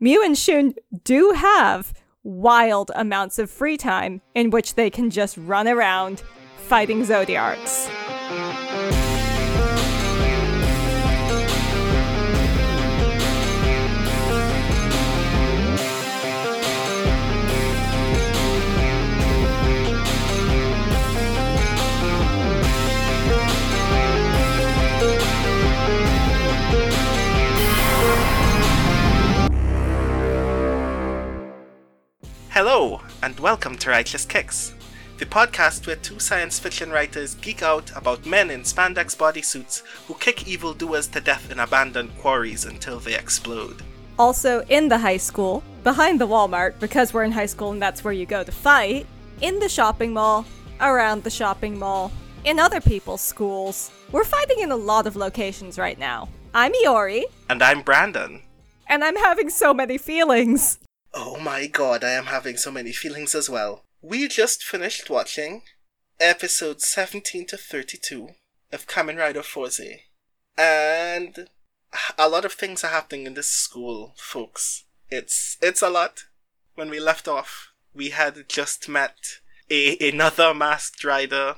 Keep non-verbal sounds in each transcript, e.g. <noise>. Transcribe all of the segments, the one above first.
Miu and Shun do have wild amounts of free time in which they can just run around fighting Zodiarts. Hello, and welcome to Righteous Kicks, the podcast where two science fiction writers geek out about men in spandex bodysuits who kick evildoers to death in abandoned quarries until they explode. Also, in the high school, behind the Walmart, because we're in high school and that's where you go to fight, in the shopping mall, around the shopping mall, in other people's schools. We're fighting in a lot of locations right now. I'm Iori, And I'm Brandon. and I'm having so many feelings. Oh my god, I am having so many feelings as well. We just finished watching episodes 17 to 32 of Kamen Rider Fourze. And a lot of things are happening in this school, folks. It's it's a lot. When we left off, we had just met a, another masked rider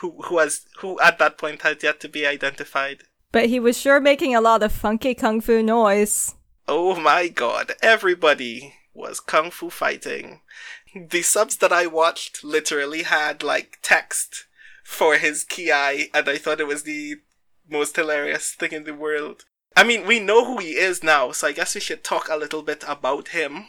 who who has who at that point had yet to be identified. But he was sure making a lot of funky kung fu noise. Oh my god, everybody was kung fu fighting. The subs that I watched literally had like text for his ki, and I thought it was the most hilarious thing in the world. I mean, we know who he is now, so I guess we should talk a little bit about him,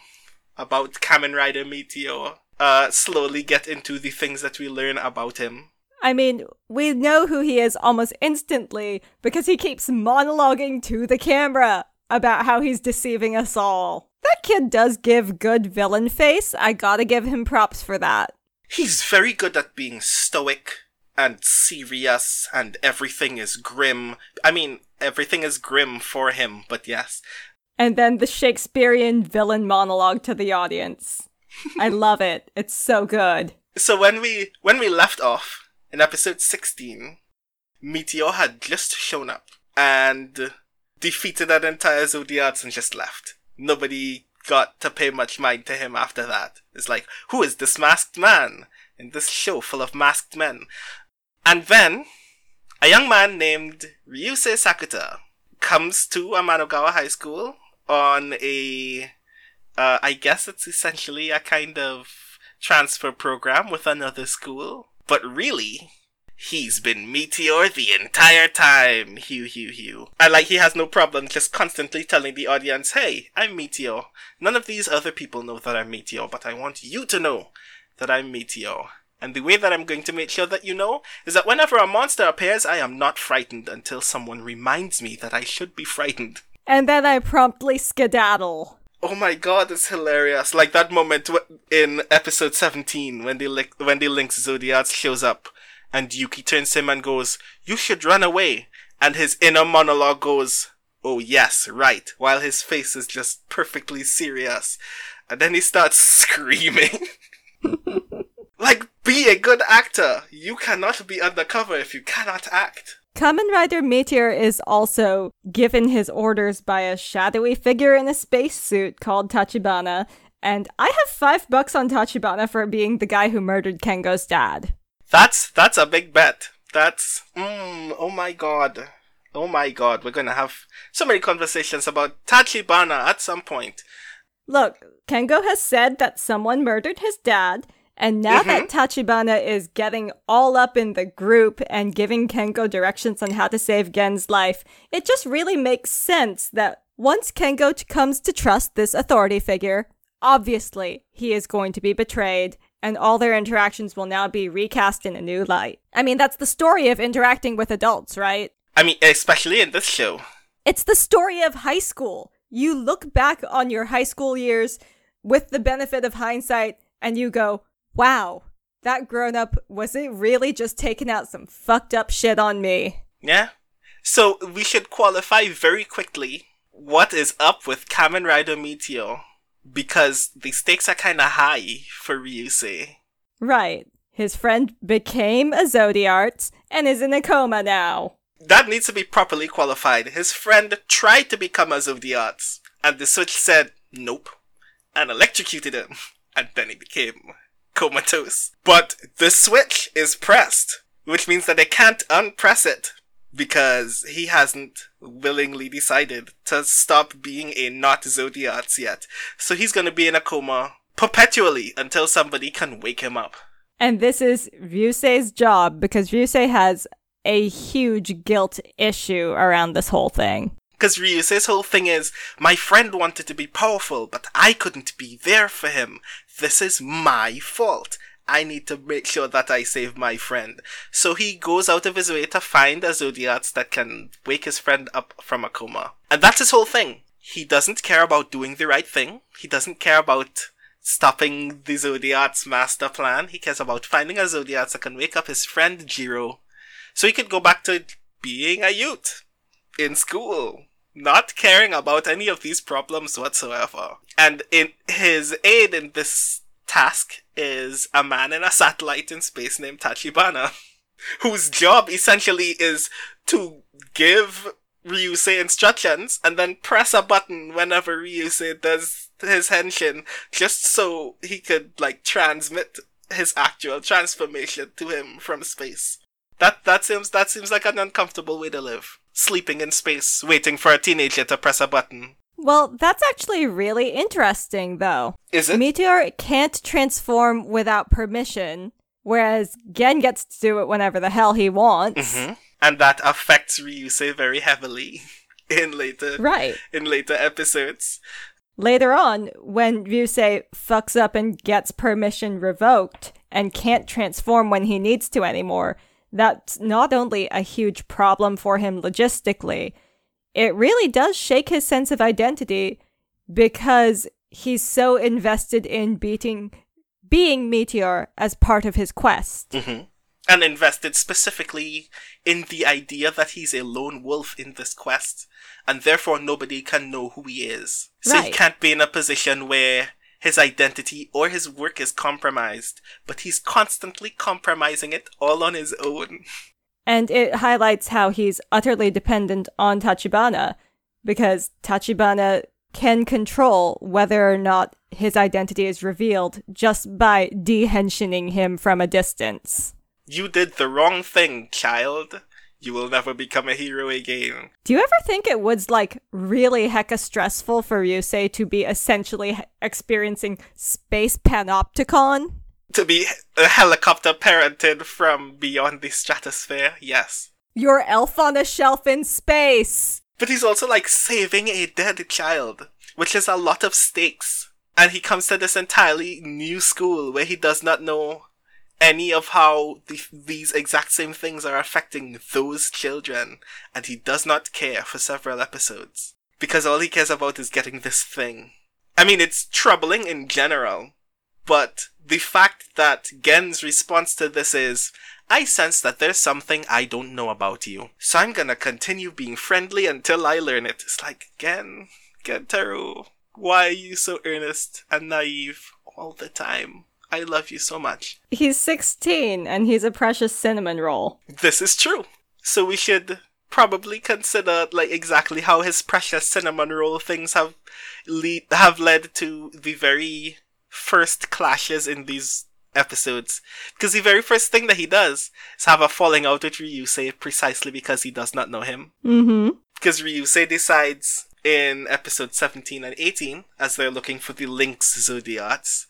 about Kamen Rider Meteor. Uh, slowly get into the things that we learn about him. I mean, we know who he is almost instantly because he keeps monologuing to the camera about how he's deceiving us all. That kid does give good villain face. I gotta give him props for that. He's very good at being stoic and serious, and everything is grim. I mean, everything is grim for him, but yes. And then the Shakespearean villain monologue to the audience. <laughs> I love it. It's so good. So when we when we left off in episode 16, Meteor had just shown up and defeated that entire Zodiarts and just left. Nobody got to pay much mind to him after that. It's like, who is this masked man in this show full of masked men? And then a young man named Ryusei Sakuta comes to Amanogawa High School on a uh, I guess it's essentially a kind of transfer program with another school. But really, he's been Meteor the entire time. Hugh, Hugh, Hugh. And like, he has no problem just constantly telling the audience, hey, I'm Meteor. None of these other people know that I'm Meteor, but I want you to know that I'm Meteor. And the way that I'm going to make sure that you know is that whenever a monster appears, I am not frightened until someone reminds me that I should be frightened. And then I promptly skedaddle. Oh my god, it's hilarious! Like that moment w- in episode seventeen when the li- when the Lynx Zodiac shows up, and Yuki turns him and goes, "You should run away," and his inner monologue goes, "Oh yes, right," while his face is just perfectly serious, and then he starts <laughs> screaming. <laughs> like, be a good actor. You cannot be undercover if you cannot act. Kamen Rider Meteor is also given his orders by a shadowy figure in a spacesuit called Tachibana, and I have five bucks on Tachibana for being the guy who murdered Kengo's dad. That's that's a big bet. That's mm, oh my god. Oh my god, we're gonna have so many conversations about Tachibana at some point. Look, Kengo has said that someone murdered his dad, and now that Tachibana is getting all up in the group and giving Kengo directions on how to save Gen's life, it just really makes sense that once Kengo comes to trust this authority figure, obviously he is going to be betrayed, and all their interactions will now be recast in a new light. I mean, that's the story of interacting with adults, right? I mean, especially in this show. It's the story of high school. You look back on your high school years with the benefit of hindsight and you go, wow, that grown up, was it really just taking out some fucked up shit on me? Yeah. So we should qualify very quickly what is up with Kamen Rider Meteor because the stakes are kind of high for Ryusei. Right. His friend became a Zodiarts and is in a coma now. That needs to be properly qualified. His friend tried to become a Zodiarts, and the Switch said, Nope. And electrocuted him. <laughs> And then he became comatose. But the switch is pressed, which means that they can't unpress it because he hasn't willingly decided to stop being a not Zodiarts yet. So he's gonna be in a coma perpetually until somebody can wake him up. And this is Ryusei's job because Ryusei has a huge guilt issue around this whole thing. Because Ryusei's whole thing is, my friend wanted to be powerful, but I couldn't be there for him. This is my fault. I need to make sure that I save my friend. So he goes out of his way to find a Zodiac that can wake his friend up from a coma. And that's his whole thing. He doesn't care about doing the right thing. He doesn't care about stopping the Zodiac's master plan. He cares about finding a Zodiac that can wake up his friend Jiro. So he could go back to being a youth in school. Not caring about any of these problems whatsoever. And in his aid in this task is a man in a satellite in space named Tachibana, <laughs> whose job essentially is to give Ryusei instructions and then press a button whenever Ryusei does his henshin just so he could like transmit his actual transformation to him from space. That that seems that seems like an uncomfortable way to live. Sleeping in space, waiting for a teenager to press a button. Well, that's actually really interesting, though. Is it? Meteor can't transform without permission, whereas Gen gets to do it whenever the hell he wants. Mm-hmm. And that affects Ryusei very heavily <laughs> in later Right. in later episodes. Later on, when Ryusei fucks up and gets permission revoked and can't transform when he needs to anymore, that's not only a huge problem for him logistically, it really does shake his sense of identity because he's so invested in beating being Meteor as part of his quest. hmm And invested specifically in the idea that he's a lone wolf in this quest, and therefore nobody can know who he is. So he can't be in a position where his identity or his work is compromised, but he's constantly compromising it all on his own. <laughs> And it highlights how he's utterly dependent on Tachibana because Tachibana can control whether or not his identity is revealed just by dehensioning him from a distance. You did the wrong thing, child. You will never become a hero again. Do you ever think it was like really hecka stressful for Ryusei to be essentially experiencing space panopticon? To be a helicopter parented from beyond the stratosphere, yes. Your elf on a shelf in space! But he's also like saving a dead child, which is a lot of stakes. And he comes to this entirely new school where he does not know any of how the, these exact same things are affecting those children. And he does not care for several episodes. Because all he cares about is getting this thing. I mean, it's troubling in general, but the fact that Gen's response to this is, I sense that there's something I don't know about you. So I'm gonna continue being friendly until I learn it. It's like, Gen, Gentaro, why are you so earnest and naive all the time? I love you so much. He's 16 and he's a precious cinnamon roll. This is true. So we should probably consider like exactly how his precious cinnamon roll things have lead have led to the very first clashes in these episodes. Because the very first thing that he does is have a falling out with Ryusei precisely because he does not know him. Mm-hmm. Because Ryusei decides in episode 17 and 18, as they're looking for the Lynx Zodiarts,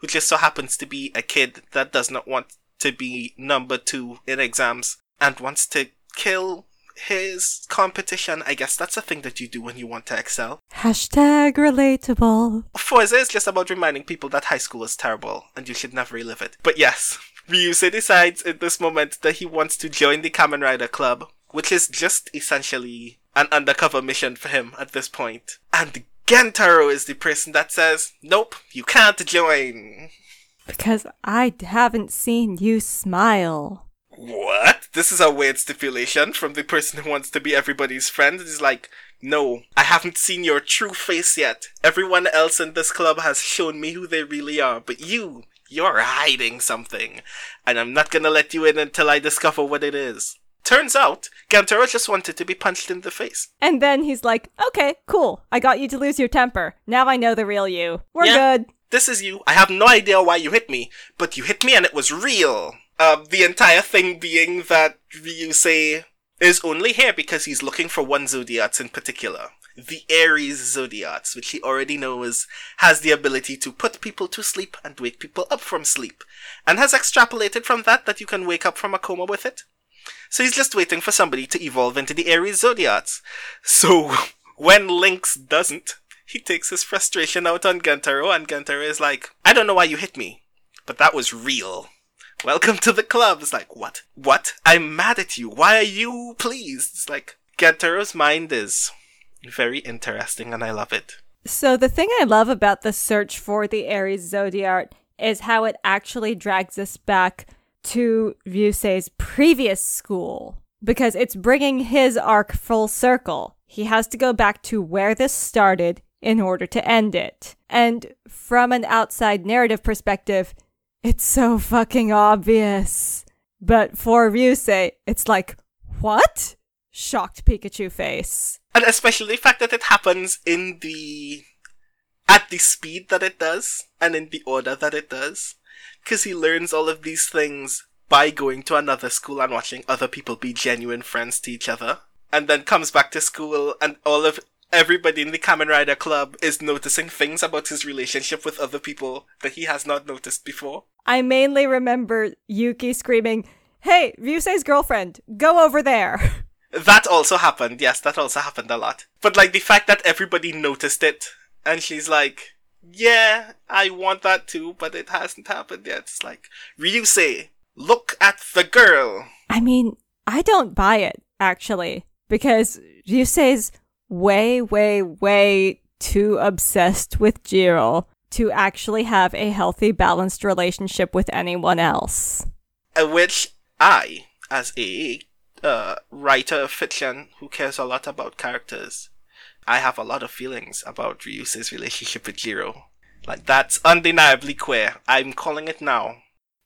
who just so happens to be a kid that does not want to be number two in exams and wants to kill his competition. I guess that's a thing that you do when you want to excel. Hashtag relatable. Fourze is just about reminding people that high school is terrible and you should never relive it. But yes, Ryusei decides in this moment that he wants to join the Kamen Rider Club, which is just essentially an undercover mission for him at this point. And Gentaro is the person that says, Nope, you can't join. Because I haven't seen you smile. What? This is a weird stipulation from the person who wants to be everybody's friend. It's like, no, I haven't seen your true face yet. Everyone else in this club has shown me who they really are, but you, you're hiding something. And I'm not gonna let you in until I discover what it is. turns out Gentaro just wanted to be punched in the face. And then he's like, okay, cool. I got you to lose your temper. Now I know the real you. We're Yeah. good. This is you. I have no idea why you hit me, but you hit me and it was real. Um, the entire thing being that Ryusei is only here because he's looking for one Zodiarts in particular. The Aries Zodiarts, which he already knows has the ability to put people to sleep and wake people up from sleep, and has extrapolated from that that you can wake up from a coma with it. So he's just waiting for somebody to evolve into the Aries Zodiarts. So <laughs> when Lynx doesn't, he takes his frustration out on Gentaro, and Gentaro is like, I don't know why you hit me, but that was real. Welcome to the club. It's like, what? What? I'm mad at you. Why are you pleased? It's like, Gentaro's mind is very interesting, and I love it. So the thing I love about the search for the Aries Zodiac is how it actually drags us back to Ryusei's previous school because it's bringing his arc full circle. He has to go back to where this started in order to end it. And from an outside narrative perspective, it's so fucking obvious. But for Ryusei, it's like, what? Shocked Pikachu face. And especially the fact that it happens in the at the speed that it does and in the order that it does because he learns all of these things by going to another school and watching other people be genuine friends to each other and then comes back to school and all of everybody in the Kamen Rider club is noticing things about his relationship with other people that he has not noticed before. I mainly remember Yuki screaming, Hey, Ryusei's girlfriend, go over there. <laughs> That also happened. Yes, that also happened a lot. But like the fact that everybody noticed it and she's like, "Yeah, I want that too, but it hasn't happened yet." It's like, Ryusei, look at the girl. I mean, I don't buy it, actually, because Ryusei's way, way, way too obsessed with Jiro to actually have a healthy, balanced relationship with anyone else. Which I, as a uh, writer of fiction who cares a lot about characters, I have a lot of feelings about Ryusei's relationship with Jiro. Like that's undeniably queer. I'm calling it now.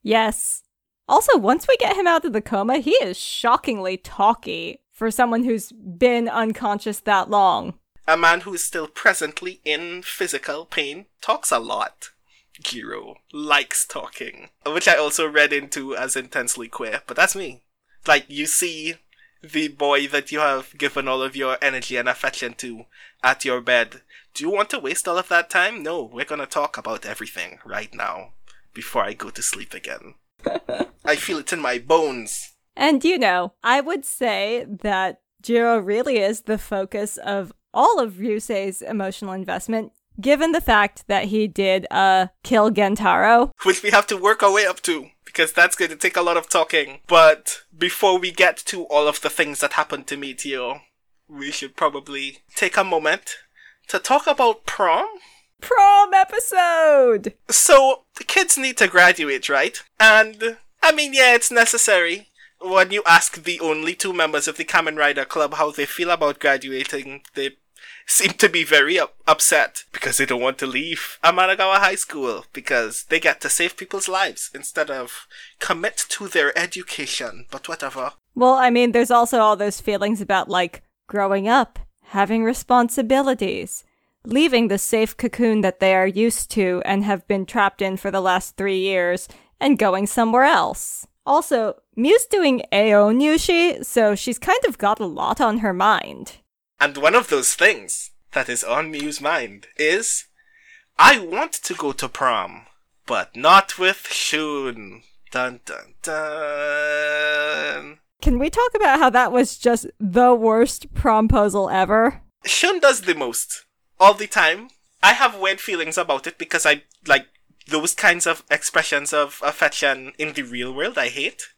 Yes. Also, once we get him out of the coma, he is shockingly talky for someone who's been unconscious that long. A man who is still presently in physical pain talks a lot. Jiro likes talking, which I also read into as intensely queer, but that's me. Like, you see the boy that you have given all of your energy and affection to at your bed. Do you want to waste all of that time? No, we're gonna talk about everything right now before I go to sleep again. <laughs> I feel it in my bones. And you know, I would say that Jiro really is the focus of all of Ryusei's emotional investment, given the fact that he did uh kill Gentaro. which we have to work our way up to because that's going to take a lot of talking. But before we get to all of the things that happened to Meteor, we should probably take a moment to talk about prom. Prom episode! So, the kids need to graduate, right? And, I mean, yeah, it's necessary. When you ask the only two members of the Kamen Rider Club how they feel about graduating, they seem to be very up- upset because they don't want to leave Amanogawa High School because they get to save people's lives instead of commit to their education. But whatever. Well, I mean, there's also all those feelings about like growing up, having responsibilities, leaving the safe cocoon that they are used to and have been trapped in for the last three years, and going somewhere else. Also, Miu's doing AO Nyushi, so she's kind of got a lot on her mind. And one of those things that is on Miu's mind is I want to go to prom, but not with Shun. Dun dun dun. Can we talk about how that was just the worst promposal ever? Shun does the most all the time. I have weird feelings about it because I like those kinds of expressions of affection in the real world. I hate.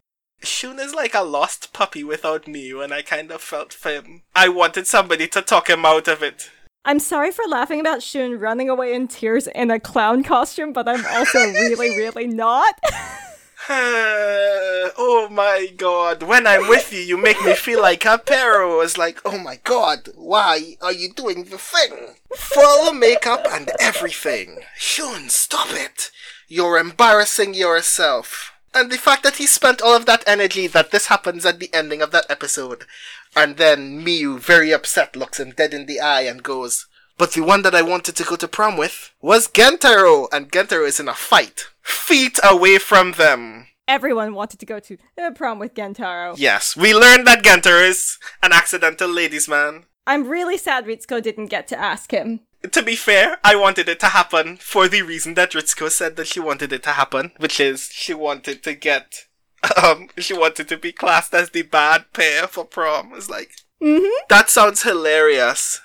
Shun is like a lost puppy without Miu, and I kind of felt for him. I wanted somebody to talk him out of it. I'm sorry for laughing about Shun running away in tears in a clown costume, but I'm also <laughs> really, really not. <laughs> <sighs> oh my god, when I'm with you, you make me feel like a Pero. It's like, oh my god, why are you doing the thing? Full makeup and everything. Shun, stop it. You're embarrassing yourself. And the fact that he spent all of that energy that this happens at the ending of that episode, and then Miu, very upset, looks him dead in the eye and goes, But the one that I wanted to go to prom with was Gentaro, and Gentaro is in a fight. Feet away from them. Everyone wanted to go to uh, prom with Gentaro. Yes, we learned that Gentaro is an accidental ladies' man. I'm really sad Ritsuko didn't get to ask him. To be fair, I wanted it to happen for the reason that Ritsuko said that she wanted it to happen, which is she wanted to get, um, she wanted to be classed as the bad pair for prom. It's like, Mm-hmm. that sounds hilarious.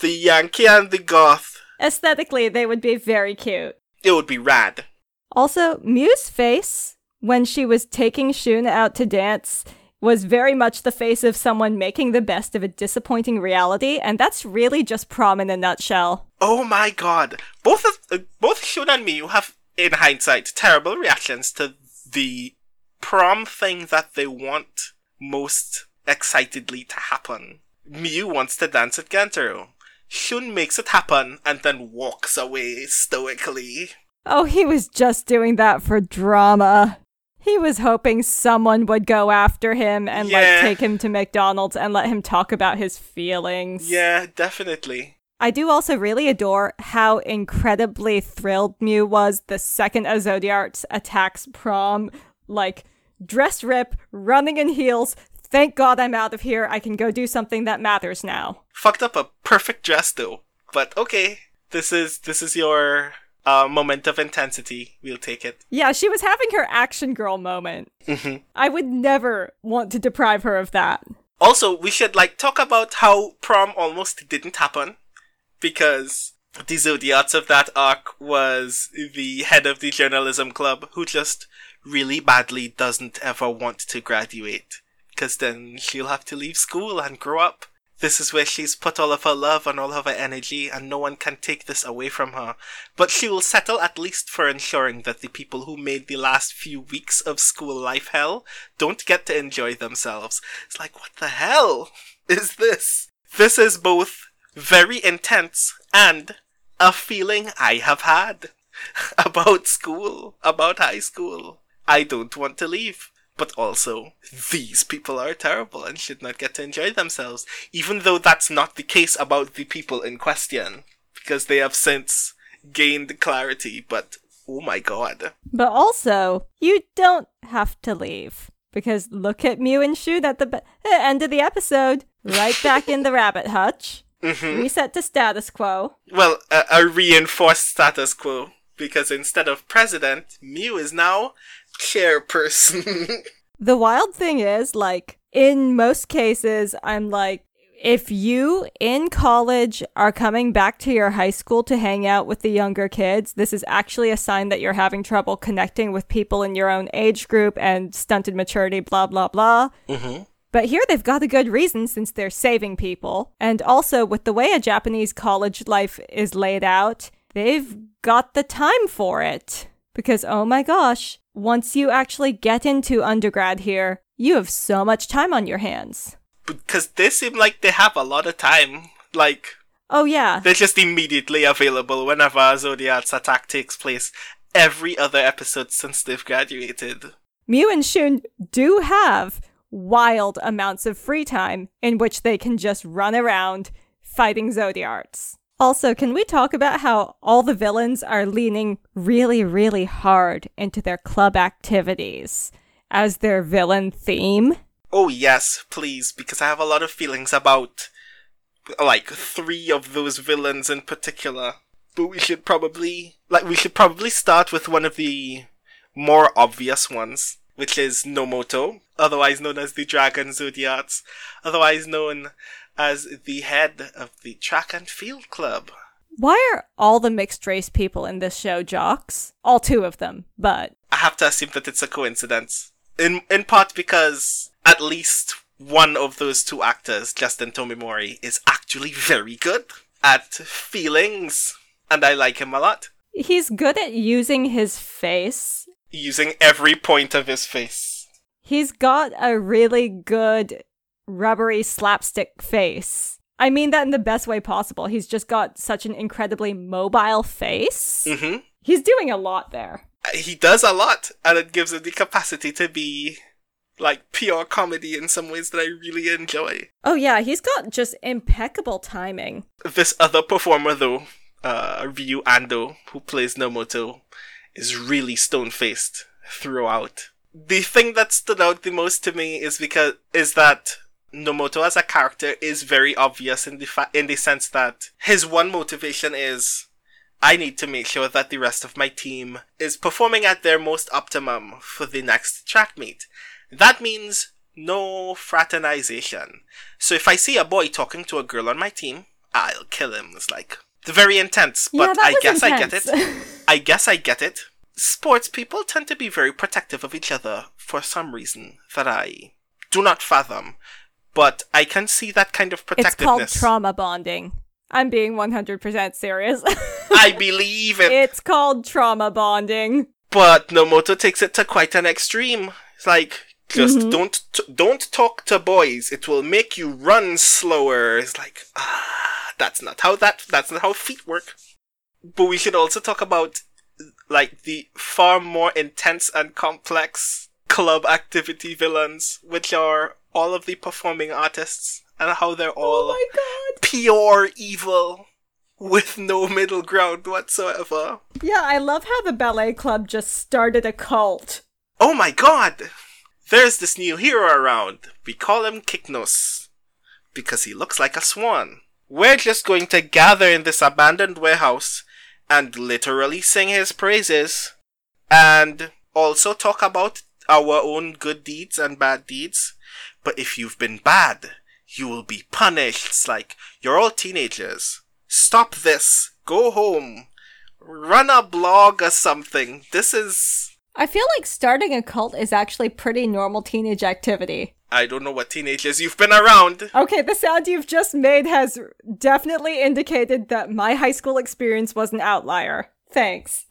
The Yankee and the Goth. Aesthetically, they would be very cute. It would be rad. Also, Miu's face when she was taking Shun out to dance was very much the face of someone making the best of a disappointing reality, and that's really just prom in a nutshell. Oh my god. Both of, uh, both Shun and Miu have, in hindsight, terrible reactions to the prom thing that they want most excitedly to happen. Miu wants to dance at Gentaro. Shun makes it happen and then walks away stoically. Oh, he was just doing that for drama. He was hoping someone would go after him and Yeah. like take him to McDonald's and let him talk about his feelings. Yeah, definitely. I do also really adore how incredibly thrilled Miu was the second a attacks prom. Like, dress rip, running in heels. Thank God I'm out of here. I can go do something that matters now. Fucked up a perfect dress though. But okay. This is this is your uh, moment of intensity. We'll take it. Yeah, she was having her action girl moment. Mhm. I would never want to deprive her of that. Also, we should like talk about how prom almost didn't happen because the Zodiarts of that arc was the head of the journalism club who just really badly doesn't ever want to graduate because then she'll have to leave school and grow up. This is where she's put all of her love and all of her energy, and no one can take this away from her. But she will settle at least for ensuring that the people who made the last few weeks of school life hell don't get to enjoy themselves. It's like, what the hell is this? This is both very intense and a feeling I have had <laughs> about school, about high school. I don't want to leave. But also, these people are terrible and should not get to enjoy themselves, even though that's not the case about the people in question, because they have since gained clarity, but oh my god. But also, you don't have to leave. Because look at Miu and Shun at the be- eh, end of the episode. Right back in the rabbit hutch. <laughs> Reset to status quo. Well, a, a reinforced status quo, because instead of president, Miu is now chairperson. <laughs> The wild thing is, like, in most cases, I'm like, if you in college are coming back to your high school to hang out with the younger kids, this is actually a sign that you're having trouble connecting with people in your own age group and stunted maturity, blah, blah, blah. mm-hmm. But here they've got a good reason since they're saving people. And also, with the way a Japanese college life is laid out, they've got the time for it. Because, oh my gosh, once you actually get into undergrad here, you have so much time on your hands. Because they seem like they have a lot of time. Like, Oh, yeah. they're just immediately available whenever a Zodiac's attack takes place. Every other episode since they've graduated. Miu and Shun do have wild amounts of free time in which they can just run around fighting Zodiarts. Also, can we talk about how all the villains are leaning really, really hard into their club activities as their villain theme? Oh, yes, please, because I have a lot of feelings about, like, three of those villains in particular. But we should probably, like, we should probably start with one of the more obvious ones, which is Nomoto, otherwise known as the Dragon Zodiarts, otherwise known as the head of the track and field club. Why are all the mixed race people in this show jocks? All two of them, but I have to assume that it's a coincidence. In in part because at least one of those two actors, Justin Tomimori, is actually very good at feelings, and I like him a lot. he's good at using his face Using every point of his face. He's got a really good rubbery slapstick face. I mean that in the best way possible. He's just got such an incredibly mobile face. Mm-hmm. He's doing a lot there. he does a lot, and it gives him the capacity to be like pure comedy in some ways that I really enjoy. Oh yeah, he's got just impeccable timing. This other performer though, uh, Ryu Ando, who plays Nomoto, is really stone faced throughout. The thing that stood out the most to me is because is that Nomoto as a character is very obvious in the fa- in the sense that his one motivation is I need to make sure that the rest of my team is performing at their most optimum for the next track meet. That means no fraternization. So if I see a boy talking to a girl on my team, I'll kill him. It's like very intense, but that I guess I get it. I guess I get it. Sports people tend to be very protective of each other for some reason that I do not fathom. But I can see that kind of protectiveness. It's called trauma bonding. I'm being 100% serious. <laughs> I believe it. it's called trauma bonding. But Nomoto takes it to quite an extreme. It's like just Mhm. don't t- don't talk to boys. It will make you run slower. It's like ah, that's not how that that's not how feet work. But we should also talk about like the far more intense and complex club activity villains, which are all of the performing artists, and how they're oh all Oh my god. pure evil with no middle ground whatsoever. Yeah, I love how the ballet club just started a cult. Oh my god! There's this new hero around. We call him Kiknos Because he looks like a swan. We're just going to gather in this abandoned warehouse and literally sing his praises. And also talk about our own good deeds and bad deeds. But if you've been bad, you will be punished. It's like, you're all teenagers. Stop this. Go home. Run a blog or something. This is I feel like starting a cult is actually pretty normal teenage activity. I don't know what teenagers you've been around. Okay, the sound you've just made has definitely indicated that my high school experience was an outlier. Thanks.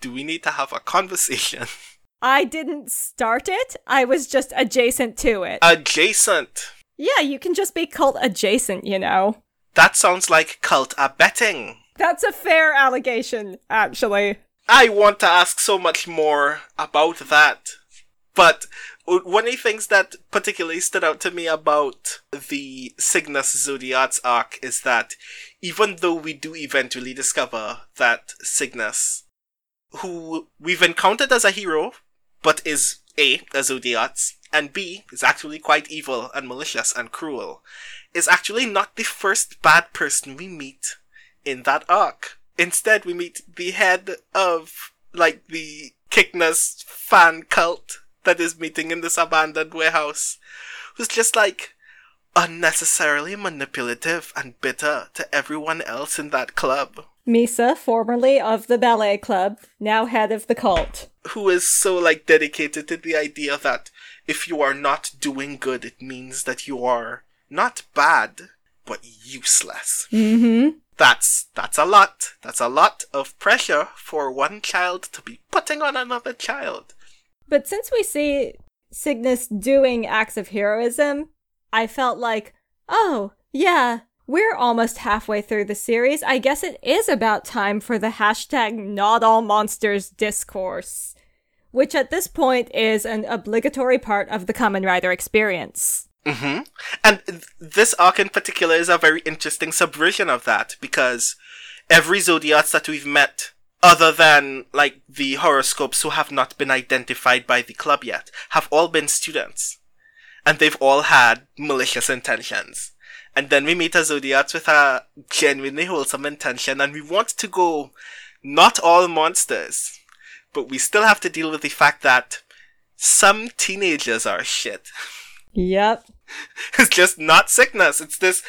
Do we need to have a conversation? <laughs> I didn't start it, I was just adjacent to it. Adjacent. yeah, you can just be cult adjacent, you know. That sounds like cult abetting. That's a fair allegation, actually. I want to ask so much more about that. But one of the things that particularly stood out to me about the Cygnus Zodiarts arc is that even though we do eventually discover that Cygnus, who we've encountered as a hero, but is A, a and B, is actually quite evil and malicious and cruel, is actually not the first bad person we meet in that arc. Instead, we meet the head of, like, the Kyknos fan cult that is meeting in this abandoned warehouse, who's just, like, unnecessarily manipulative and bitter to everyone else in that club. Misa, formerly of the ballet club, now head of the cult. Who is so, like, dedicated to the idea that if you are not doing good, it means that you are not bad, but useless. Mm-hmm. That's that's a lot. That's a lot of pressure for one child to be putting on another child. But since we see Cygnus doing acts of heroism, I felt like, oh, yeah, we're almost halfway through the series. I guess it is about time for the hashtag not all monsters discourse, which at this point is an obligatory part of the Kamen Rider experience. Mm-hmm. And th- this arc in particular is a very interesting subversion of that because every Zodiarts that we've met, other than like the horoscopes who have not been identified by the club yet, have all been students. And they've all had malicious intentions. And then we meet a Zodiac with a genuinely wholesome intention and we want to go not all monsters. But we still have to deal with the fact that some teenagers are shit. Yep. <laughs> It's just not Cygnus. It's this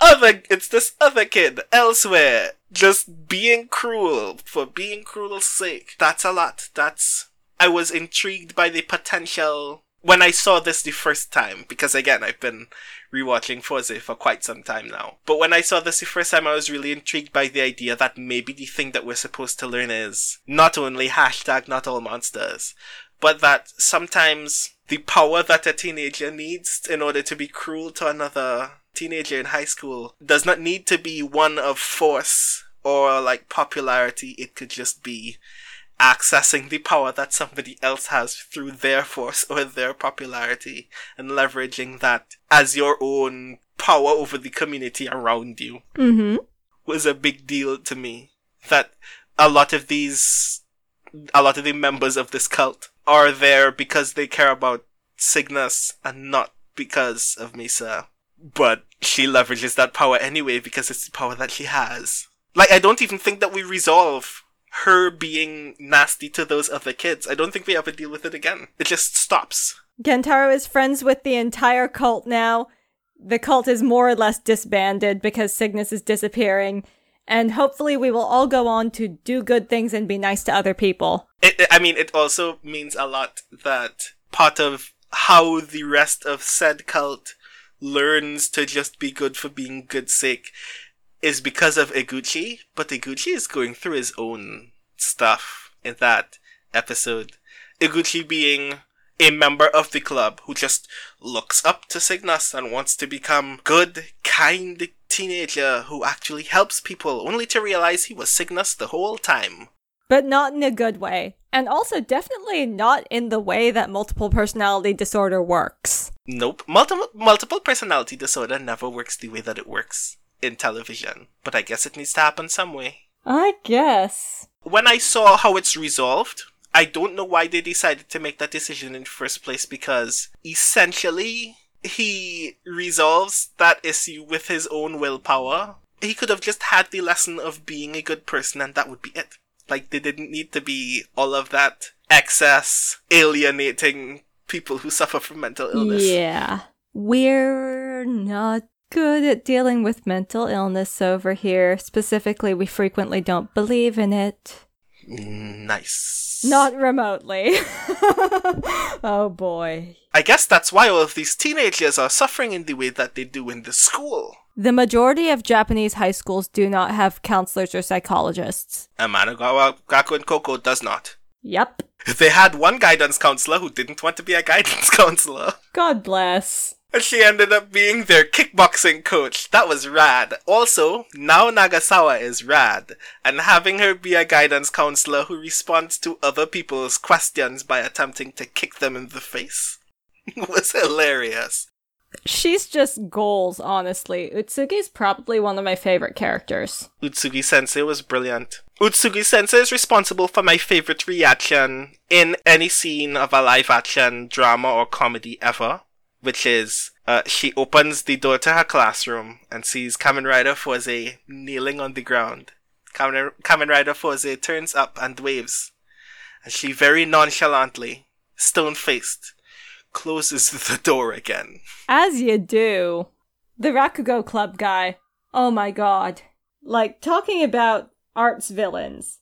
other, it's this other kid elsewhere just being cruel for being cruel's sake. That's a lot. That's, I was intrigued by the potential when I saw this the first time, because again, I've been rewatching Fourze for quite some time now. But when I saw this the first time, I was really intrigued by the idea that maybe the thing that we're supposed to learn is not only hashtag not all monsters, but that sometimes the power that a teenager needs in order to be cruel to another teenager in high school does not need to be one of force or like popularity. It could just be accessing the power that somebody else has through their force or their popularity and leveraging that as your own power over the community around you Mm-hmm. was a big deal to me. That a lot of these, a lot of the members of this cult are there because they care about Cygnus and not because of Misa. But she leverages that power anyway because it's the power that she has. Like, I don't even think that we resolve her being nasty to those other kids. I don't think we ever deal with it again. It just stops. Gentaro is friends with the entire cult now. The cult is more or less disbanded because Cygnus is disappearing. And hopefully, we will all go on to do good things and be nice to other people. It, I mean, it also means a lot that part of how the rest of said cult learns to just be good for being good's sake is because of Iguchi, but Iguchi is going through his own stuff in that episode. Iguchi being a member of the club who just looks up to Cygnus and wants to become good, kind teenager who actually helps people, only to realize he was Cygnus the whole time. But not in a good way. And also, definitely not in the way that multiple personality disorder works. Nope. Multiple multiple personality disorder never works the way that it works in television. But I guess it needs to happen some way. I guess. When I saw how it's resolved, I don't know why they decided to make that decision in the first place because essentially he resolves that issue with his own willpower. He could have just had the lesson of being a good person and that would be it. Like, they didn't need to be all of that excess alienating people who suffer from mental illness. Yeah. We're not good at dealing with mental illness over here. Specifically, we frequently don't believe in it. Nice. Not remotely. <laughs> oh boy. I guess that's why all of these teenagers are suffering in the way that they do in the school. The majority of Japanese high schools do not have counselors or psychologists. Amanogawa Gakuen Koko does not. Yep. They had one guidance counselor who didn't want to be a guidance <laughs> counselor. God bless. And she ended up being their kickboxing coach. That was rad. Also, Nao Nagasawa is rad. And having her be a guidance counselor who responds to other people's questions by attempting to kick them in the face <laughs> was hilarious. She's just goals, honestly. Utsugi's probably one of my favorite characters. Utsugi Sensei was brilliant. Utsugi Sensei is responsible for my favorite reaction in any scene of a live action drama or comedy ever, which is uh, she opens the door to her classroom and sees Kamen Rider Fourze kneeling on the ground. Kamen, Kamen Rider Fourze turns up and waves, and she very nonchalantly, stone faced, closes <laughs> the door again. As you do. The Rakugo Club guy. Oh my god. Like, talking about arts villains.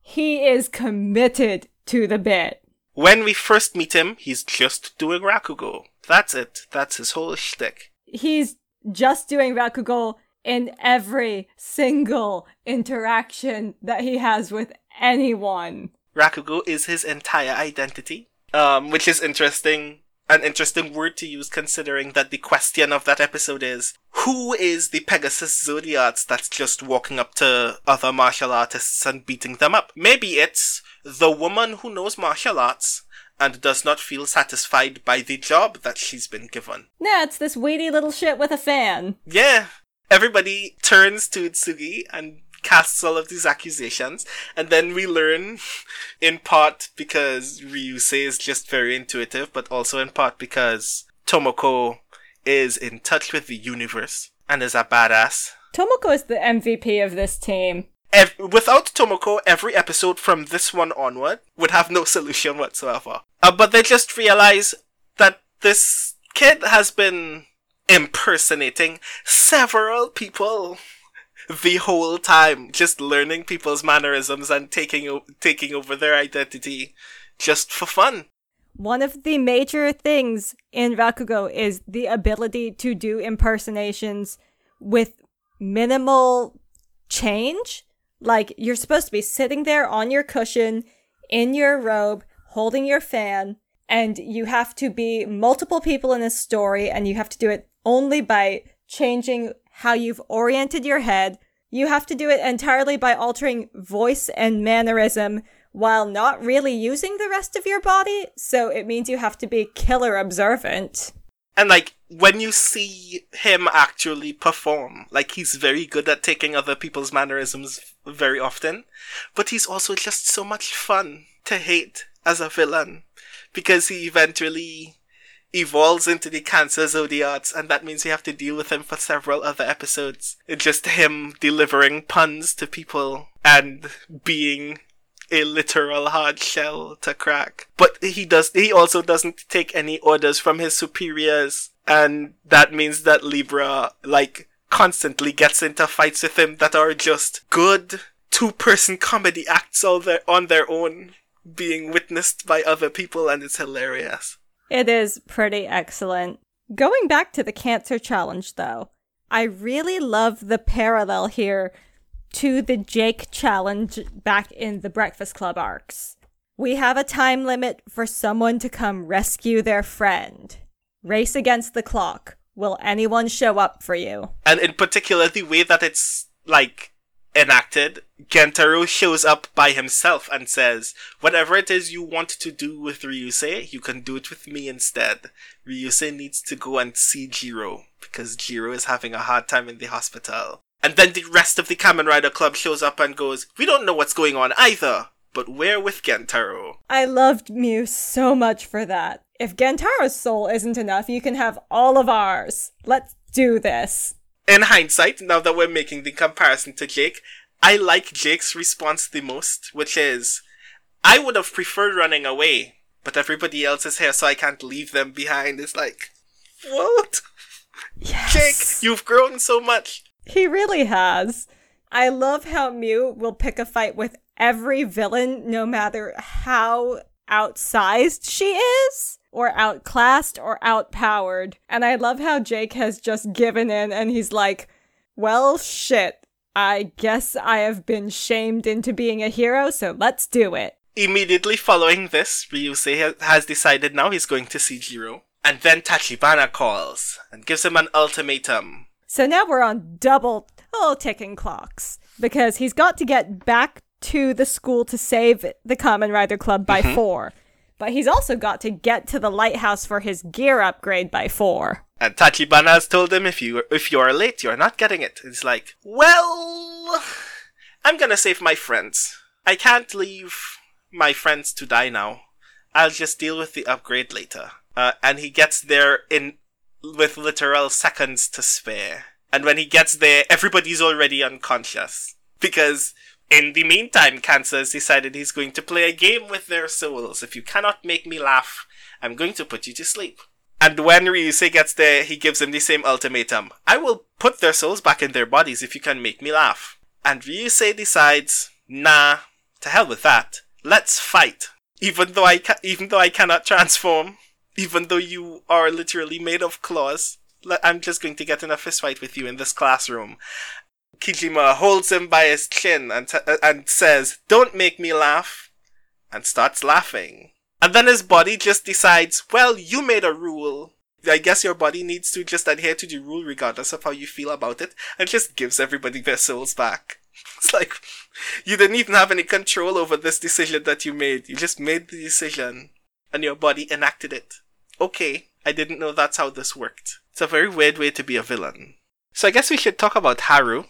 He is committed to the bit. When we first meet him, he's just doing Rakugo. That's it. That's his whole shtick. He's just doing Rakugo in every single interaction that he has with anyone. Rakugo is his entire identity, um, which is interesting. An interesting word to use considering that the question of that episode is who is the Pegasus Zodiarts that's just walking up to other martial artists and beating them up? Maybe it's the woman who knows martial arts and does not feel satisfied by the job that she's been given. Nah, it's this weedy little shit with a fan. Yeah. Everybody turns to Utsugi and casts all of these accusations, and then we learn, <laughs> in part because Ryusei is just very intuitive, but also in part because Tomoko is in touch with the universe and is a badass. Tomoko is the MVP of this team. Ev- without Tomoko, every episode from this one onward would have no <laughs> solution whatsoever. Uh, but they just realize that this kid has been impersonating several people <laughs> the whole time, just learning people's mannerisms and taking o- taking over their identity just for fun. One of the major things in Rakugo is the ability to do impersonations with minimal change. Like, you're supposed to be sitting there on your cushion, in your robe, holding your fan, and you have to be multiple people in a story, and you have to do it only by changing how you've oriented your head. You have to do it entirely by altering voice and mannerism while not really using the rest of your body, so it means you have to be killer observant. And like when you see him actually perform, like he's very good at taking other people's mannerisms very often, but he's also just so much fun to hate as a villain because he eventually evolves into the Cancer Zodiarts, and that means you have to deal with him for several other episodes. It's just him delivering puns to people and being a literal hard shell to crack. But he does he also doesn't take any orders from his superiors and that means that Libra like constantly gets into fights with him that are just good two person comedy acts all their on their own being witnessed by other people and it's hilarious. It is pretty excellent. Going back to the cancer challenge though, I really love the parallel here to the Jake challenge back in the Breakfast Club arcs. We have a time limit for someone to come rescue their friend. Race against the clock. Will anyone show up for you? And in particular, the way that it's like enacted, Gentaro shows up by himself and says, Whatever it is you want to do with Ryusei, you can do it with me instead. Ryusei needs to go and see Jiro because Jiro is having a hard time in the hospital. And then the rest of the Kamen Rider Club shows up and goes, We don't know what's going on either, but we're with Gentaro. I loved Miu so much for that. If Gentaro's soul isn't enough, you can have all of ours. Let's do this. In hindsight, now that we're making the comparison to Jake, I like Jake's response the most, which is, I would have preferred running away, but everybody else is here, so I can't leave them behind. It's like, what? Yes. Jake, you've grown so much. He really has. I love how Miu will pick a fight with every villain, no matter how outsized she is, or outclassed, or outpowered. And I love how Jake has just given in and he's like, well, shit. I guess I have been shamed into being a hero, so let's do it. Immediately following this, Ryusei has decided now he's going to see Jiro. And then Tachibana calls and gives him an ultimatum. So now we're on double oh ticking clocks because he's got to get back to the school to save the Kamen Rider Club by Mhm. four. But he's also got to get to the lighthouse for his gear upgrade by four. And Tachibana has told him if you if you are late, you're not getting it. He's like, well, I'm gonna save my friends. I can't leave my friends to die now. I'll just deal with the upgrade later. Uh, and he gets there in with literal seconds to spare. And when he gets there, everybody's already unconscious because in the meantime, Cancer has decided he's going to play a game with their souls. If you cannot make me laugh, I'm going to put you to sleep. And when Ryusei gets there, he gives them the same ultimatum. I will put their souls back in their bodies if you can make me laugh. And Ryusei decides, nah, to hell with that. Let's fight. Even though I ca- even though I cannot transform, even though you are literally made of claws, I'm just going to get in a fist fight with you in this classroom. Kijima holds him by his chin and, t- and says, Don't make me laugh, and starts laughing. And then his body just decides, Well, you made a rule. I guess your body needs to just adhere to the rule regardless of how you feel about it, and just gives everybody their souls back. <laughs> It's like, you didn't even have any control over this decision that you made. You just made the decision, and your body enacted it. Okay, I didn't know that's how this worked. It's a very weird way to be a villain. So I guess we should talk about Haru,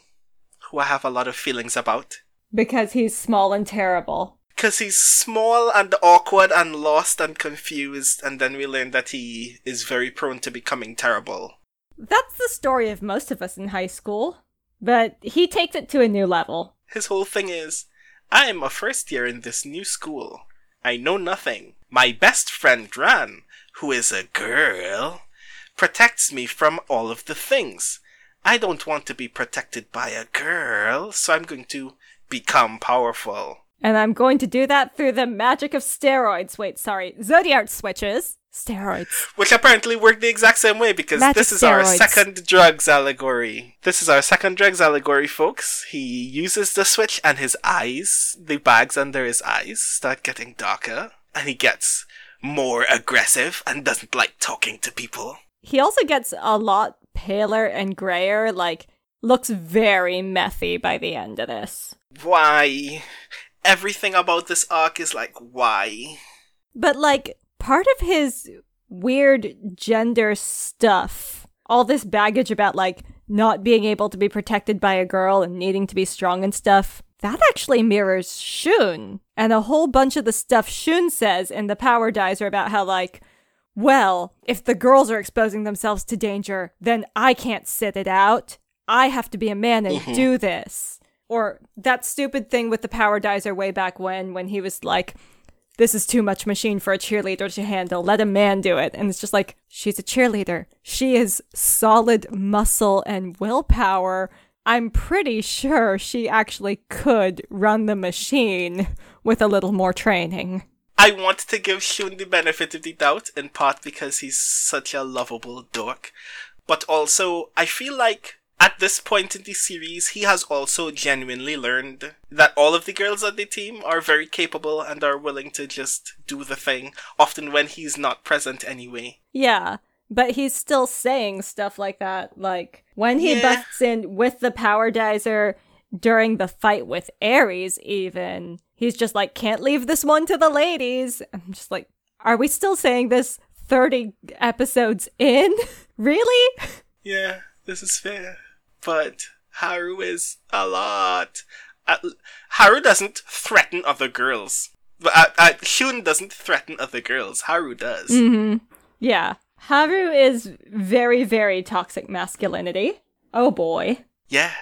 who I have a lot of feelings about. Because he's small and terrible. Because he's small and awkward and lost and confused, and then we learn that he is very prone to becoming terrible. That's the story of most of us in high school. But he takes it to a new level. His whole thing is I am a first year in this new school. I know nothing. My best friend Ran, who is a girl, protects me from all of the things. I don't want to be protected by a girl, so I'm going to become powerful. And I'm going to do that through the magic of steroids. Wait, sorry. Zodiac switches. Steroids. <laughs> Which apparently work the exact same way because Magic this is our second drugs allegory. This is our second drugs allegory, folks. He uses the switch and his eyes, the bags under his eyes, start getting darker. And he gets more aggressive and doesn't like talking to people. He also gets a lot paler and grayer, like, looks very methy by the end of this. Why? everything about this arc is like, why? But like part of his weird gender stuff, all this baggage about like not being able to be protected by a girl and needing to be strong and stuff, that actually mirrors Shun. And a whole bunch of the stuff Shun says in the Power Dies are about how like, well, if the girls are exposing themselves to danger, then I can't sit it out. I have to be a man and Mhm. do this. Or that stupid thing with the Power Dizer way back when, when he was like, this is too much machine for a cheerleader to handle. Let a man do it. And it's just like, she's a cheerleader. She is solid muscle and willpower. I'm pretty sure she actually could run the machine with a little more training. I want to give Shun the benefit of the doubt, in part because he's such a lovable dork, but also I feel like at this point in the series, he has also genuinely learned that all of the girls on the team are very capable and are willing to just do the thing, often when he's not present anyway. Yeah, but he's still saying stuff like that. Like when he Yeah. busts in with the power dizer during the fight with Aries, even he's just like, "Can't leave this one to the ladies." I'm just like, are we still saying this thirty episodes in? <laughs> really? Yeah, this is fair. But Haru is a lot. Uh, Haru doesn't threaten other girls. But uh, uh, Shun doesn't threaten other girls. Haru does. Mm-hmm. Yeah, Haru is very, very toxic masculinity. Oh boy. Yeah.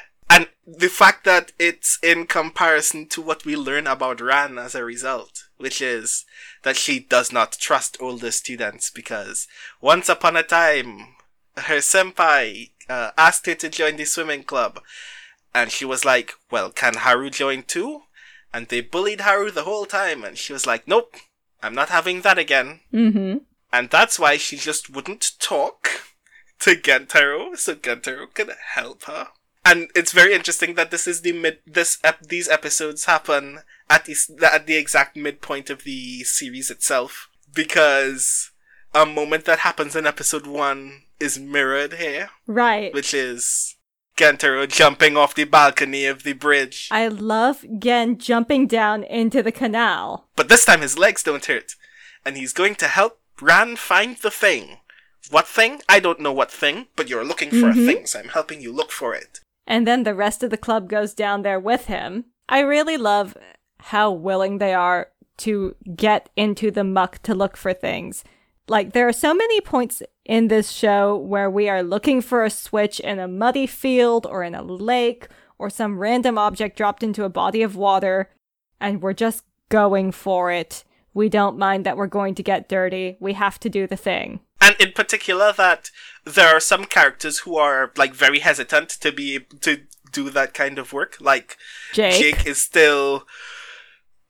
The fact that it's in comparison to what we learn about Ran as a result, which is that she does not trust older students because once upon a time, her senpai uh, asked her to join the swimming club. And she was like, well, can Haru join too? And they bullied Haru the whole time. And she was like, nope, I'm not having that again. Mm-hmm. And that's why she just wouldn't talk to Gentaro, so Gentaro could help her. And it's very interesting that this is the mid. This ep- these episodes happen at the at the exact midpoint of the series itself because a moment that happens in episode one is mirrored here, Right. which is Gentaro jumping off the balcony of the bridge. I love Gen jumping down into the canal. But this time his legs don't hurt. And he's going to help Ran find the thing. What thing? I don't know what thing, but you're looking for Mhm. a thing, so I'm helping you look for it. And then the rest of the club goes down there with him. I really love how willing they are to get into the muck to look for things. Like, there are so many points in this show where we are looking for a switch in a muddy field or in a lake or some random object dropped into a body of water, and we're just going for it. We don't mind that we're going to get dirty. We have to do the thing. And in particular, that there are some characters who are like very hesitant to be to do that kind of work. Like Jake. Jake is still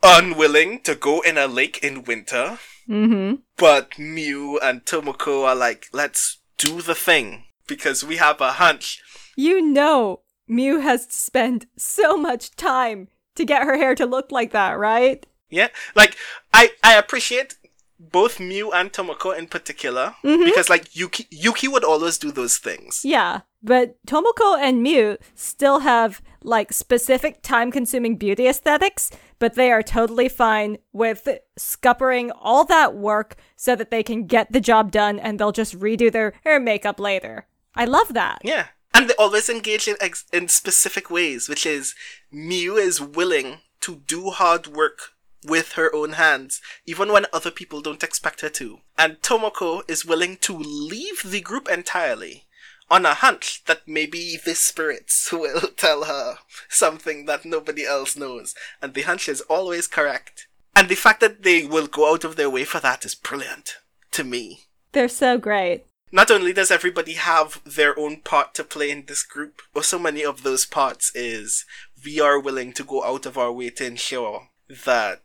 unwilling to go in a lake in winter, Mm-hmm. but Miu and Tomoko are like, let's do the thing because we have a hunch You know, Miu has spent so much time to get her hair to look like that, right? Yeah, like I I appreciate both Miu and Tomoko in particular Mhm. because like Yuki Yuki would always do those things. Yeah, but Tomoko and Miu still have like specific time consuming beauty aesthetics, but they are totally fine with scuppering all that work so that they can get the job done and they'll just redo their hair makeup later. I love that. Yeah, and they always engage in ex- in specific ways, which is Miu is willing to do hard work with her own hands, even when other people don't expect her to. And Tomoko is willing to leave the group entirely on a hunch that maybe the spirits <laughs> will tell her something that nobody else knows. And the hunch is always correct. And the fact that they will go out of their way for that is brilliant to me. They're so great. Not only does everybody have their own part to play in this group, but so many of those parts is we are willing to go out of our way to ensure that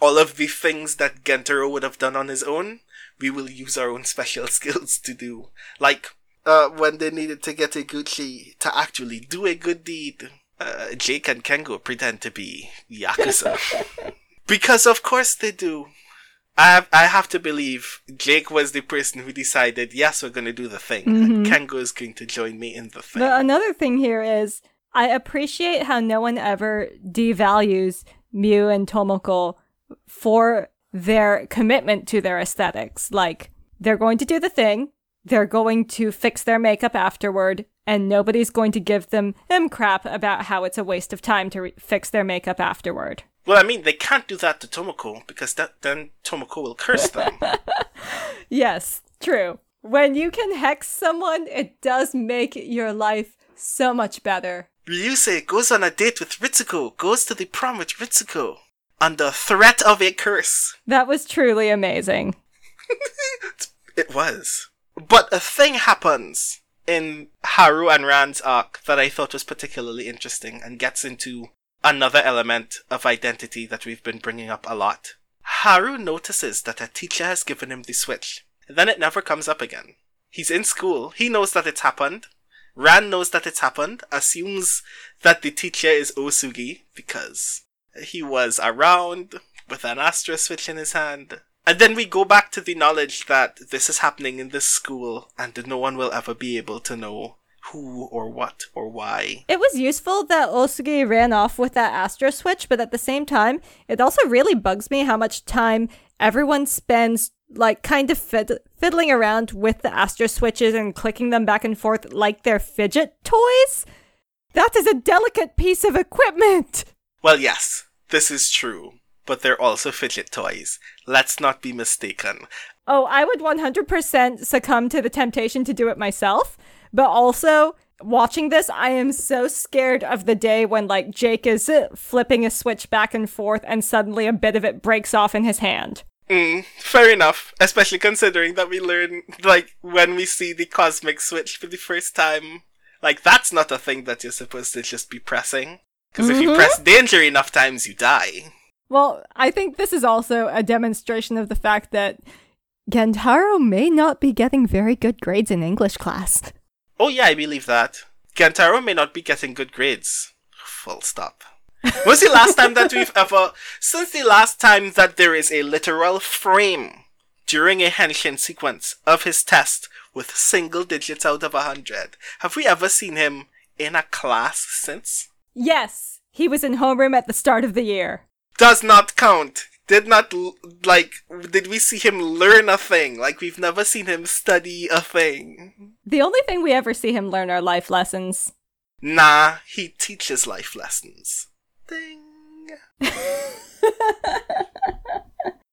all of the things that Gentaro would have done on his own, we will use our own special <laughs> skills to do. Like, uh, when they needed to get Iguchi to actually do a good deed, uh, Jake and Kengo pretend to be Yakuza. <laughs> because of course they do. I have, I have to believe Jake was the person who decided, yes, we're going to do the thing. And Mhm. Kengo is going to join me in the thing. But another thing here is I appreciate how no one ever devalues Miu and Tomoko for their commitment to their aesthetics. Like, they're going to do the thing, they're going to fix their makeup afterward, and nobody's going to give them them crap about how it's a waste of time to re- fix their makeup afterward. Well, I mean, they can't do that to Tomoko because that then Tomoko will curse them. <laughs> Yes, true. When you can hex someone, it does make your life so much better. Ryusei goes on a date with Ritsuko, goes to the prom with Ritsuko, under threat of a curse. That was truly amazing. <laughs> It was. But a thing happens in Haru and Ran's arc that I thought was particularly interesting and gets into another element of identity that we've been bringing up a lot. Haru notices that a teacher has given him the switch. Then it never comes up again. He's in school. He knows that it's happened. Ran knows that it's happened, assumes that the teacher is Osugi because he was around with an Astro switch in his hand. And then we go back to the knowledge that this is happening in this school and no one will ever be able to know who or what or why. It was useful that Osugi ran off with that Astro switch, but at the same time, it also really bugs me how much time everyone spends like kind of fid- fiddling around with the Astro switches and clicking them back and forth like they're fidget toys. That is a delicate piece of equipment. Well, yes, this is true, but they're also fidget toys. Let's not be mistaken. Oh, I would 100% succumb to the temptation to do it myself, but also watching this, I am so scared of the day when like Jake is uh, flipping a switch back and forth and suddenly a bit of it breaks off in his hand. Mm, fair enough, especially considering that we learn, like, when we see the cosmic switch for the first time, like, that's not a thing that you're supposed to just be pressing. Because if you Mhm. press danger enough times, you die. Well, I think this is also a demonstration of the fact that Gentaro may not be getting very good grades in English class. Oh yeah, I believe that. Gentaro may not be getting good grades. Full stop. When's the last time that we've ever, since the last time that there is a literal frame during a Henshin sequence of his test with single digits out of a hundred, have we ever seen him in a class since? Yes, he was in homeroom at the start of the year. Does not count. Did not, like, did we see him learn a thing? Like, we've never seen him study a thing. The only thing we ever see him learn are life lessons. Nah, he teaches life lessons. Ding. <laughs>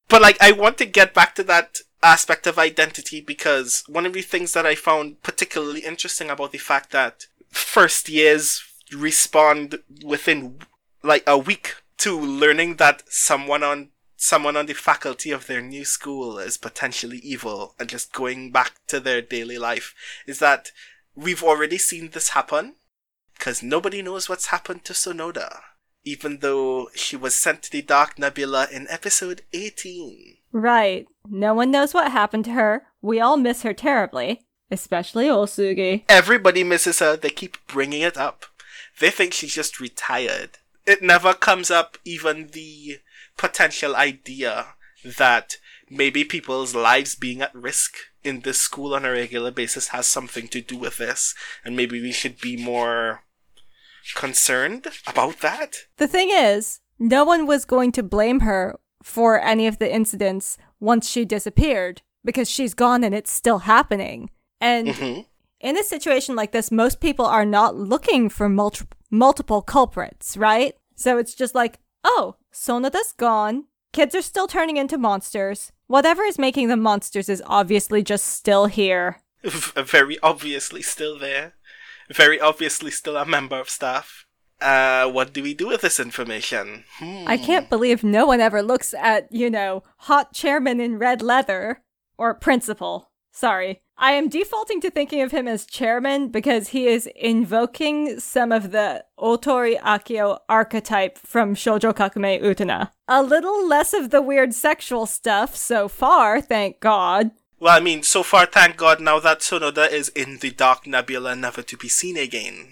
but like, I want to get back to that aspect of identity because one of the things that I found particularly interesting about the fact that first years respond within like a week to learning that someone on someone on the faculty of their new school is potentially evil and just going back to their daily life is that we've already seen this happen because nobody knows what's happened to Sonoda, even though she was sent to the Dark Nebula in episode 18. Right. No one knows what happened to her. We all miss her terribly. Especially Osugi. Everybody misses her, they keep bringing it up. They think she's just retired. It never comes up even the potential idea that maybe people's lives being at risk in this school on a regular basis has something to do with this, and maybe we should be more concerned about that. The thing is, no one was going to blame her for any of the incidents once she disappeared because she's gone and it's still happening. And Mhm. in a situation like this, most people are not looking for multi- multiple culprits, right? So it's just like, oh, Sonoda's gone. Kids are still turning into monsters. Whatever is making them monsters is obviously just still here. <laughs> Very obviously still there. Very obviously still a member of staff. Uh, what do we do with this information? Hmm. I can't believe no one ever looks at, you know, hot chairman in red leather or principal. Sorry. I am defaulting to thinking of him as chairman because he is invoking some of the Otori Akio archetype from Shoujo Kakumei Utena. A little less of the weird sexual stuff so far, thank God. Well, I mean, so far, thank God, now that Sonoda is in the Dark Nebula, never to be seen again.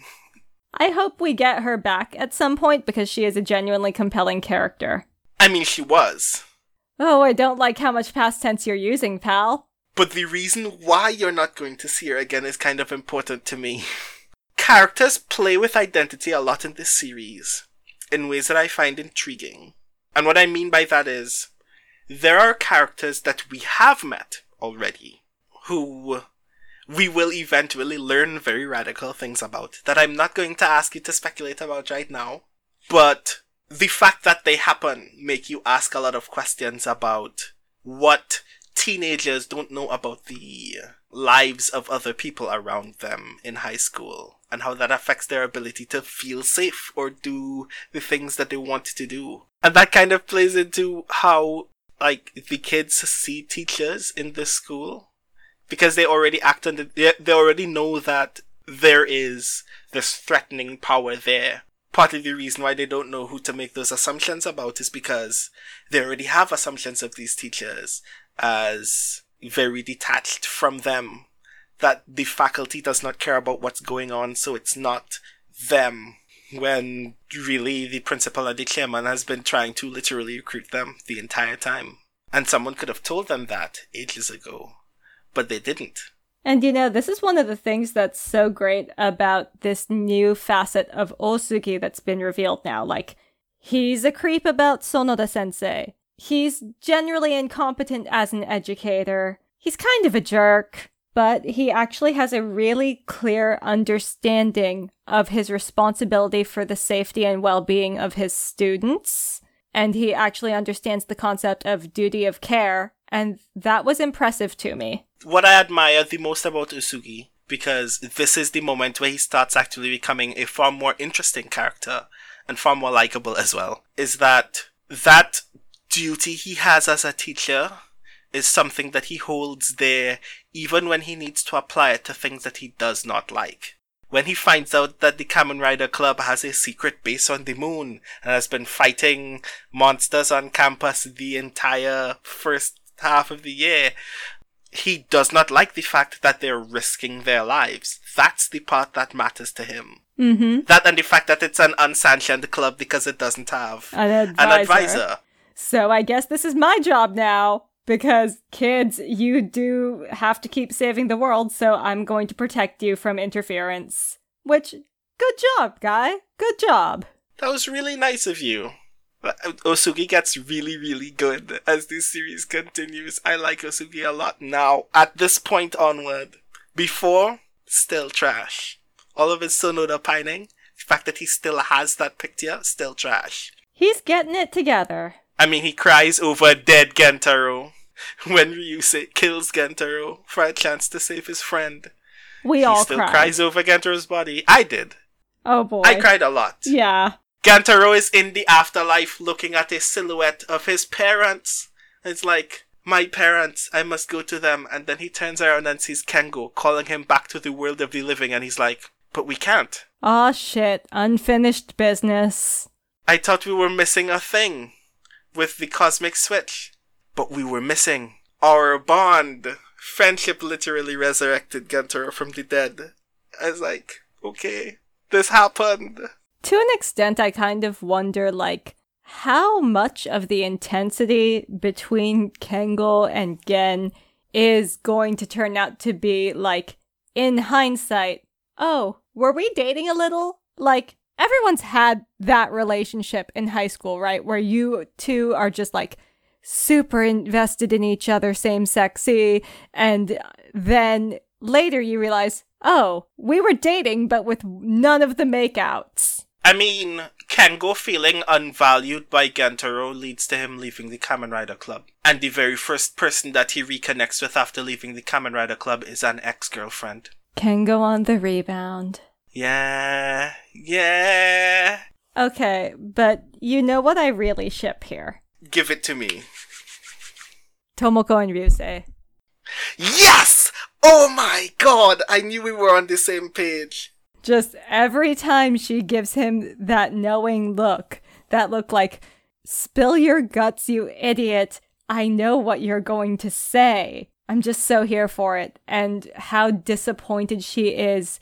I hope we get her back at some point because she is a genuinely compelling character. I mean, she was. Oh, I don't like how much past tense you're using, pal. But the reason why you're not going to see her again is kind of important to me. <laughs> Characters play with identity a lot in this series, in ways that I find intriguing. And what I mean by that is, there are characters that we have met already who we will eventually learn very radical things about that I'm not going to ask you to speculate about right now. But the fact that they happen make you ask a lot of questions about what teenagers don't know about the lives of other people around them in high school and how that affects their ability to feel safe or do the things that they want to do. And that kind of plays into how like the kids see teachers in this school because they already act on the, they already know that there is this threatening power there. Partly the reason why they don't know who to make those assumptions about is because they already have assumptions of these teachers as very detached from them. That the faculty does not care about what's going on, so it's not them. When really the principal and the chairman has been trying to literally recruit them the entire time. And someone could have told them that ages ago but they didn't. And you know, this is one of the things that's so great about this new facet of Osugi that's been revealed now. Like, he's a creep about Sonoda sensei. He's generally incompetent as an educator. He's kind of a jerk, but he actually has a really clear understanding of his responsibility for the safety and well being of his students. And he actually understands the concept of duty of care. And that was impressive to me what I admire the most about Osugi, because this is the moment where he starts actually becoming a far more interesting character and far more likable as well, is that that duty he has as a teacher is something that he holds there even when he needs to apply it to things that he does not like. When he finds out that the Kamen Rider Club has a secret base on the moon and has been fighting monsters on campus the entire first half of the year, he does not like the fact that they're risking their lives. That's the part that matters to him. Mm-hmm. That and the fact that it's an unsanctioned club because it doesn't have an advisor. an advisor. So I guess this is my job now. Because kids, you do have to keep saving the world, so I'm going to protect you from interference. Which, good job, guy. Good job. That was really nice of you. Uh, Osugi gets really, really good as this series continues. I like Osugi a lot now. At this point onward, before, still trash. All of his Sonoda pining, the fact that he still has that picture, still trash. He's getting it together. I mean, he cries over dead Gentaro <laughs> when Ryusei kills Gentaro for a chance to save his friend. We he all still cried. cries over Gentaro's body. I did. Oh boy. I cried a lot. Yeah. Gentaro is in the afterlife looking at a silhouette of his parents. It's like, my parents, I must go to them. And then he turns around and sees Kengo calling him back to the world of the living. And he's like, but we can't. Aw, oh, shit. Unfinished business. I thought we were missing a thing with the cosmic switch. But we were missing our bond. Friendship literally resurrected Gentaro from the dead. I was like, okay, this happened to an extent, I kind of wonder, like, how much of the intensity between Kengo and Gen is going to turn out to be, like, in hindsight, oh, were we dating a little? Like, everyone's had that relationship in high school, right? Where you two are just like super invested in each other, same sexy, and then later you realize, oh, we were dating, but with none of the makeouts. I mean, Kengo feeling unvalued by Gentaro leads to him leaving the Kamen Rider Club. And the very first person that he reconnects with after leaving the Kamen Rider Club is an ex girlfriend. Kengo on the rebound. Yeah, yeah. Okay, but you know what I really ship here? Give it to me. Tomoko and Ryusei. Yes! Oh my god! I knew we were on the same page. Just every time she gives him that knowing look, that look like, spill your guts, you idiot. I know what you're going to say. I'm just so here for it. And how disappointed she is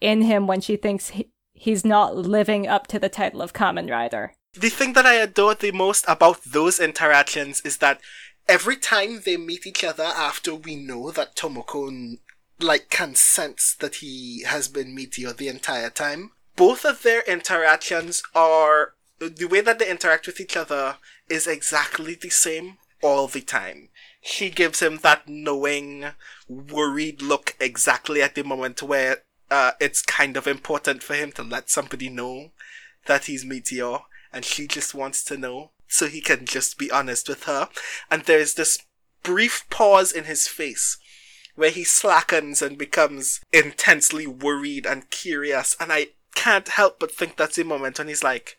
in him when she thinks he, he's not living up to the title of Kamen Rider. The thing that I adore the most about those interactions is that every time they meet each other after we know that Tomoko like can sense that he has been Meteor the entire time. Both of their interactions are the way that they interact with each other is exactly the same all the time. She gives him that knowing, worried look exactly at the moment where uh, it's kind of important for him to let somebody know that he's Meteor, and she just wants to know so he can just be honest with her. And there's this brief pause in his face where he slackens and becomes intensely worried and curious. And I can't help but think that's the moment when he's like,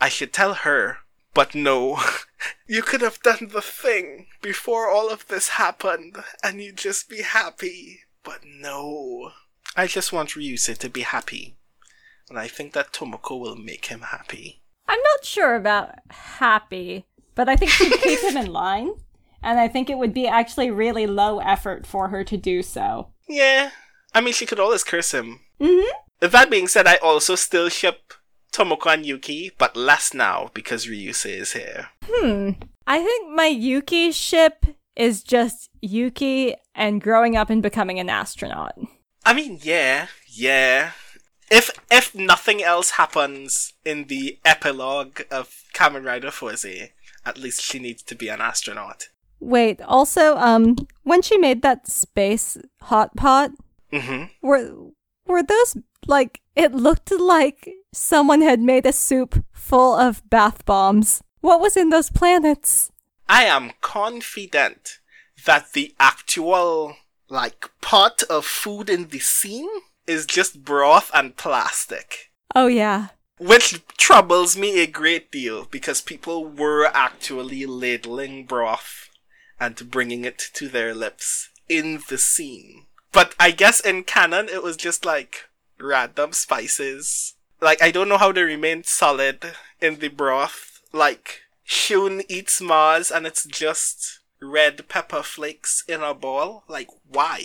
I should tell her. But no, <laughs> you could have done the thing before all of this happened and you'd just be happy. But no. I just want Ryusei to be happy. And I think that Tomoko will make him happy. I'm not sure about happy, but I think she'd keep him in <laughs> line. And I think it would be actually really low effort for her to do so. Yeah. I mean, she could always curse him. Mm-hmm. That being said, I also still ship Tomoko and Yuki, but less now because Ryusei is here. Hmm. I think my Yuki ship is just Yuki and growing up and becoming an astronaut. I mean, yeah, yeah. If if nothing else happens in the epilogue of Kamen Rider Fourze, at least she needs to be an astronaut. Wait, also, um, when she made that space hot pot, hmm were were those like it looked like someone had made a soup full of bath bombs. What was in those planets? I am confident that the actual like pot of food in the scene is just broth and plastic. Oh yeah. Which troubles me a great deal because people were actually ladling broth and bringing it to their lips in the scene. But I guess in canon it was just like random spices. Like I don't know how they remain solid in the broth. Like Shun eats Mars and it's just red pepper flakes in a ball. Like why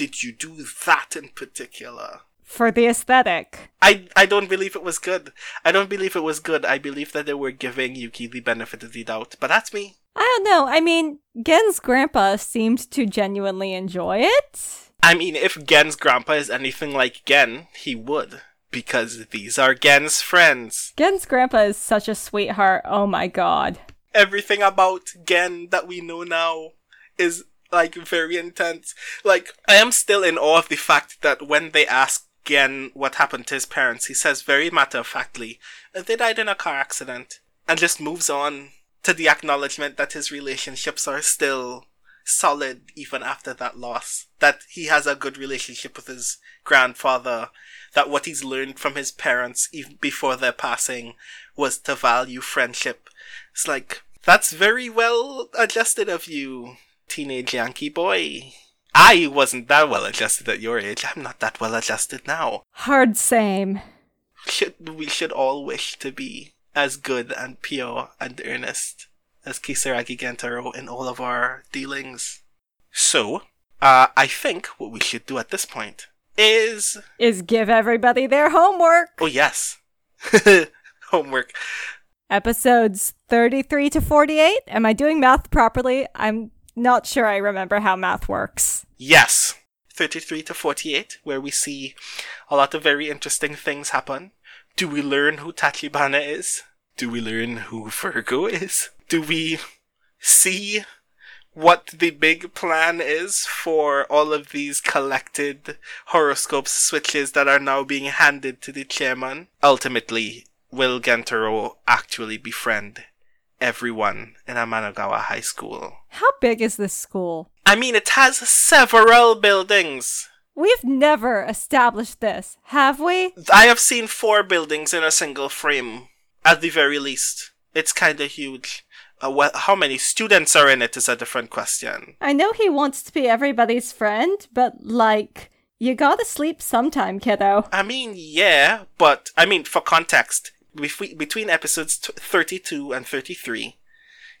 did you do that in particular? For the aesthetic. I I don't believe it was good. I don't believe it was good. I believe that they were giving Yuki the benefit of the doubt. But that's me. I don't know. I mean, Gen's grandpa seemed to genuinely enjoy it. I mean, if Gen's grandpa is anything like Gen, he would. Because these are Gen's friends. Gen's grandpa is such a sweetheart. Oh my god. Everything about Gen that we know now is like very intense. Like, I am still in awe of the fact that when they ask Gen what happened to his parents, he says very matter of factly, uh, they died in a car accident. And just moves on to the acknowledgement that his relationships are still solid even after that loss. That he has a good relationship with his grandfather. That what he's learned from his parents even before their passing was to value friendship. It's like, that's very well adjusted of you, teenage Yankee boy. I wasn't that well adjusted at your age. I'm not that well adjusted now. Hard same. Should we should all wish to be as good and pure and earnest as Kisaragi Gentaro in all of our dealings. So, uh, I think what we should do at this point is Is give everybody their homework. oh yes, <laughs> homework. Episodes 33 to 48. Am I doing math properly? I'm not sure I remember how math works. Yes, thirty-three to forty-eight, where we see a lot of very interesting things happen. Do we learn who Tachibana is? Do we learn who Virgo is? Do we see what the big plan is for all of these collected horoscope switches that are now being handed to the chairman? Ultimately, will Gentaro actually befriend everyone in Amanogawa High School? How big is this school? I mean, it has several buildings. We've never established this, have we? I have seen four buildings in a single frame, at the very least. It's kinda huge. Uh, well, how many students are in it is a different question. I know he wants to be everybody's friend, but like, you gotta sleep sometime, kiddo. I mean, yeah, but I mean, for context, between episodes t- 32 and 33,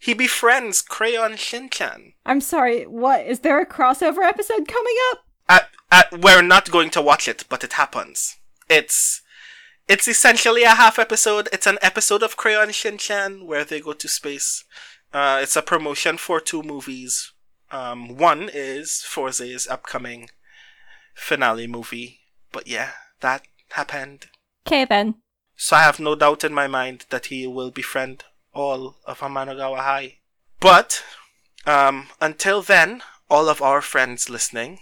he befriends Crayon Shinchan. I'm sorry, what? Is there a crossover episode coming up? At, at, we're not going to watch it, but it happens. It's it's essentially a half episode. It's an episode of Crayon Shinchan where they go to space. Uh, it's a promotion for two movies. Um, one is Fourze's upcoming finale movie. But yeah, that happened. Okay then. So I have no doubt in my mind that he will befriend all of Amanogawa High. But um, until then, all of our friends listening,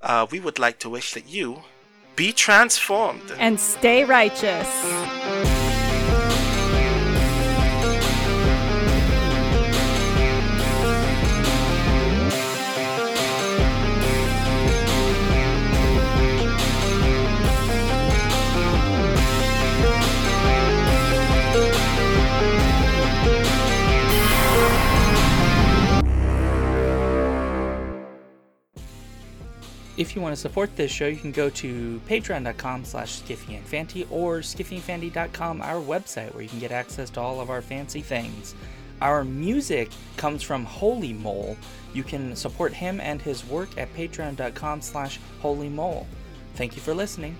uh, we would like to wish that you be transformed and stay righteous. If you want to support this show, you can go to patreon.com slash skiffyandfanty or skiffyandfanty.com, our website, where you can get access to all of our fancy things. Our music comes from Holy Mole. You can support him and his work at patreon.com slash holymole. Thank you for listening.